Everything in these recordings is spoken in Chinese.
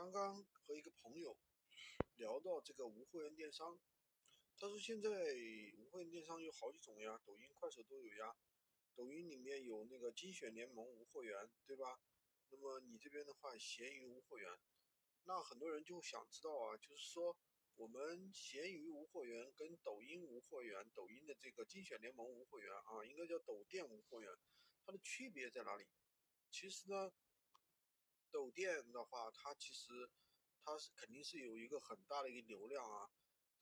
刚刚和一个朋友聊到这个无货源电商，他说现在无货源电商有好几种呀，抖音、快手都有呀。抖音里面有那个精选联盟无货源，对吧？那么你这边的话，闲鱼无货源，那很多人就想知道啊，就是说我们闲鱼无货源跟抖音无货源，抖音的这个精选联盟无货源啊，应该叫抖店无货源，它的区别在哪里？其实呢？抖店的话，它其实它是肯定是有一个很大的一个流量啊，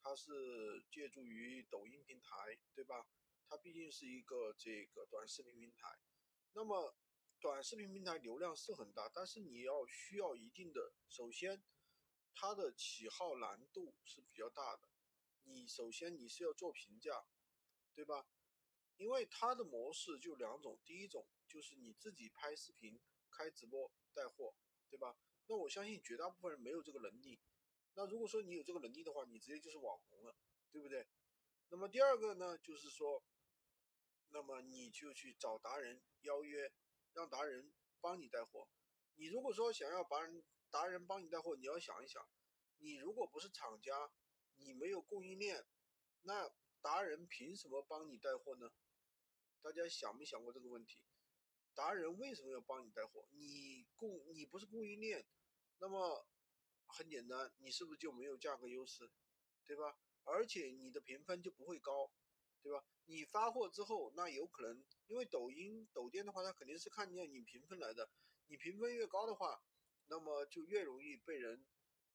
它是借助于抖音平台，对吧？它毕竟是一个这个短视频平台，那么短视频平台流量是很大，但是你要需要一定的，首先它的起号难度是比较大的，你首先你是要做评价，对吧？因为它的模式就两种，第一种就是你自己拍视频开直播。带货，对吧？那我相信绝大部分人没有这个能力。那如果说你有这个能力的话，你直接就是网红了，对不对？那么第二个呢，就是说，那么你就去找达人邀约，让达人帮你带货。你如果说想要把人达人帮你带货，你要想一想，你如果不是厂家，你没有供应链，那达人凭什么帮你带货呢？大家想没想过这个问题？达人为什么要帮你带货？你供你不是供应链，那么很简单，你是不是就没有价格优势，对吧？而且你的评分就不会高，对吧？你发货之后，那有可能因为抖音、抖店的话，它肯定是看见你评分来的，你评分越高的话，那么就越容易被人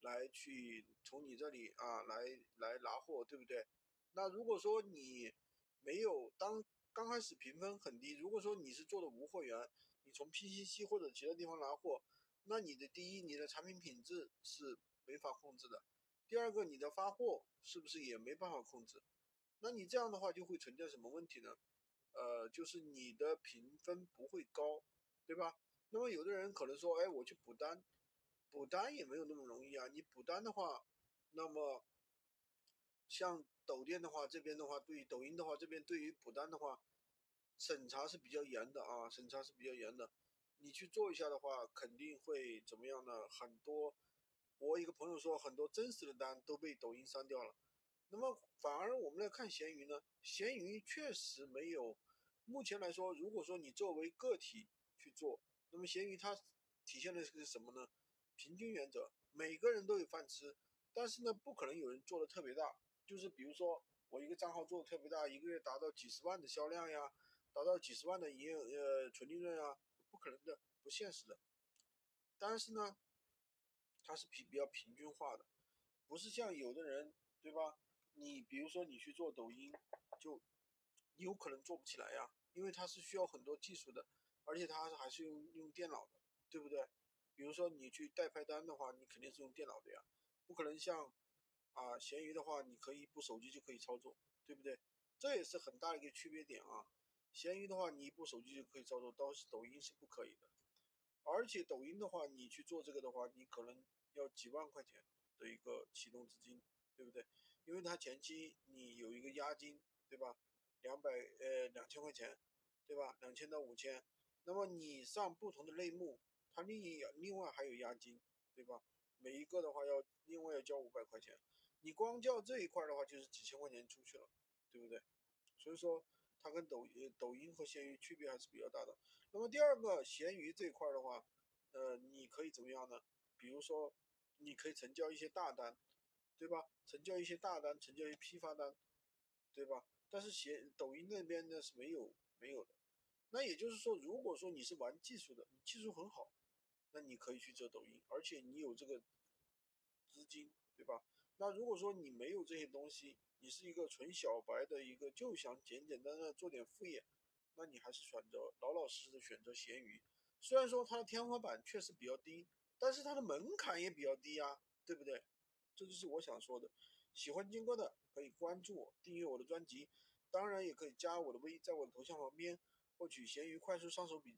来去从你这里啊来来拿货，对不对？那如果说你没有当。刚开始评分很低，如果说你是做的无货源，你从 PCC 或者其他地方拿货，那你的第一，你的产品品质是没法控制的；第二个，你的发货是不是也没办法控制？那你这样的话就会存在什么问题呢？呃，就是你的评分不会高，对吧？那么有的人可能说，哎，我去补单，补单也没有那么容易啊。你补单的话，那么像。抖店的话，这边的话，对于抖音的话，这边对于补单的话，审查是比较严的啊，审查是比较严的。你去做一下的话，肯定会怎么样呢？很多，我一个朋友说，很多真实的单都被抖音删掉了。那么反而我们来看闲鱼呢，闲鱼确实没有。目前来说，如果说你作为个体去做，那么闲鱼它体现的是什么呢？平均原则，每个人都有饭吃，但是呢，不可能有人做的特别大。就是比如说，我一个账号做的特别大，一个月达到几十万的销量呀，达到几十万的营业呃纯利润啊，不可能的，不现实的。但是呢，它是比比较平均化的，不是像有的人，对吧？你比如说你去做抖音，就有可能做不起来呀，因为它是需要很多技术的，而且它还是用用电脑的，对不对？比如说你去代拍单的话，你肯定是用电脑的呀，不可能像。啊，闲鱼的话，你可以一部手机就可以操作，对不对？这也是很大的一个区别点啊。闲鱼的话，你一部手机就可以操作，倒是抖音是不可以的。而且抖音的话，你去做这个的话，你可能要几万块钱的一个启动资金，对不对？因为它前期你有一个押金，对吧？两百呃两千块钱，对吧？两千到五千。那么你上不同的类目，它另一另外还有押金，对吧？每一个的话要另外要交五百块钱。你光叫这一块的话，就是几千块钱出去了，对不对？所以说，它跟抖抖音和闲鱼区别还是比较大的。那么第二个，闲鱼这一块的话，呃，你可以怎么样呢？比如说，你可以成交一些大单，对吧？成交一些大单，成交一些批发单，对吧？但是闲抖音那边呢是没有没有的。那也就是说，如果说你是玩技术的，你技术很好，那你可以去做抖音，而且你有这个资金，对吧？那如果说你没有这些东西，你是一个纯小白的一个，就想简简单单做点副业，那你还是选择老老实实的选择闲鱼。虽然说它的天花板确实比较低，但是它的门槛也比较低啊，对不对？这就是我想说的。喜欢金哥的可以关注我，订阅我的专辑，当然也可以加我的微，在我的头像旁边获取闲鱼快速上手笔。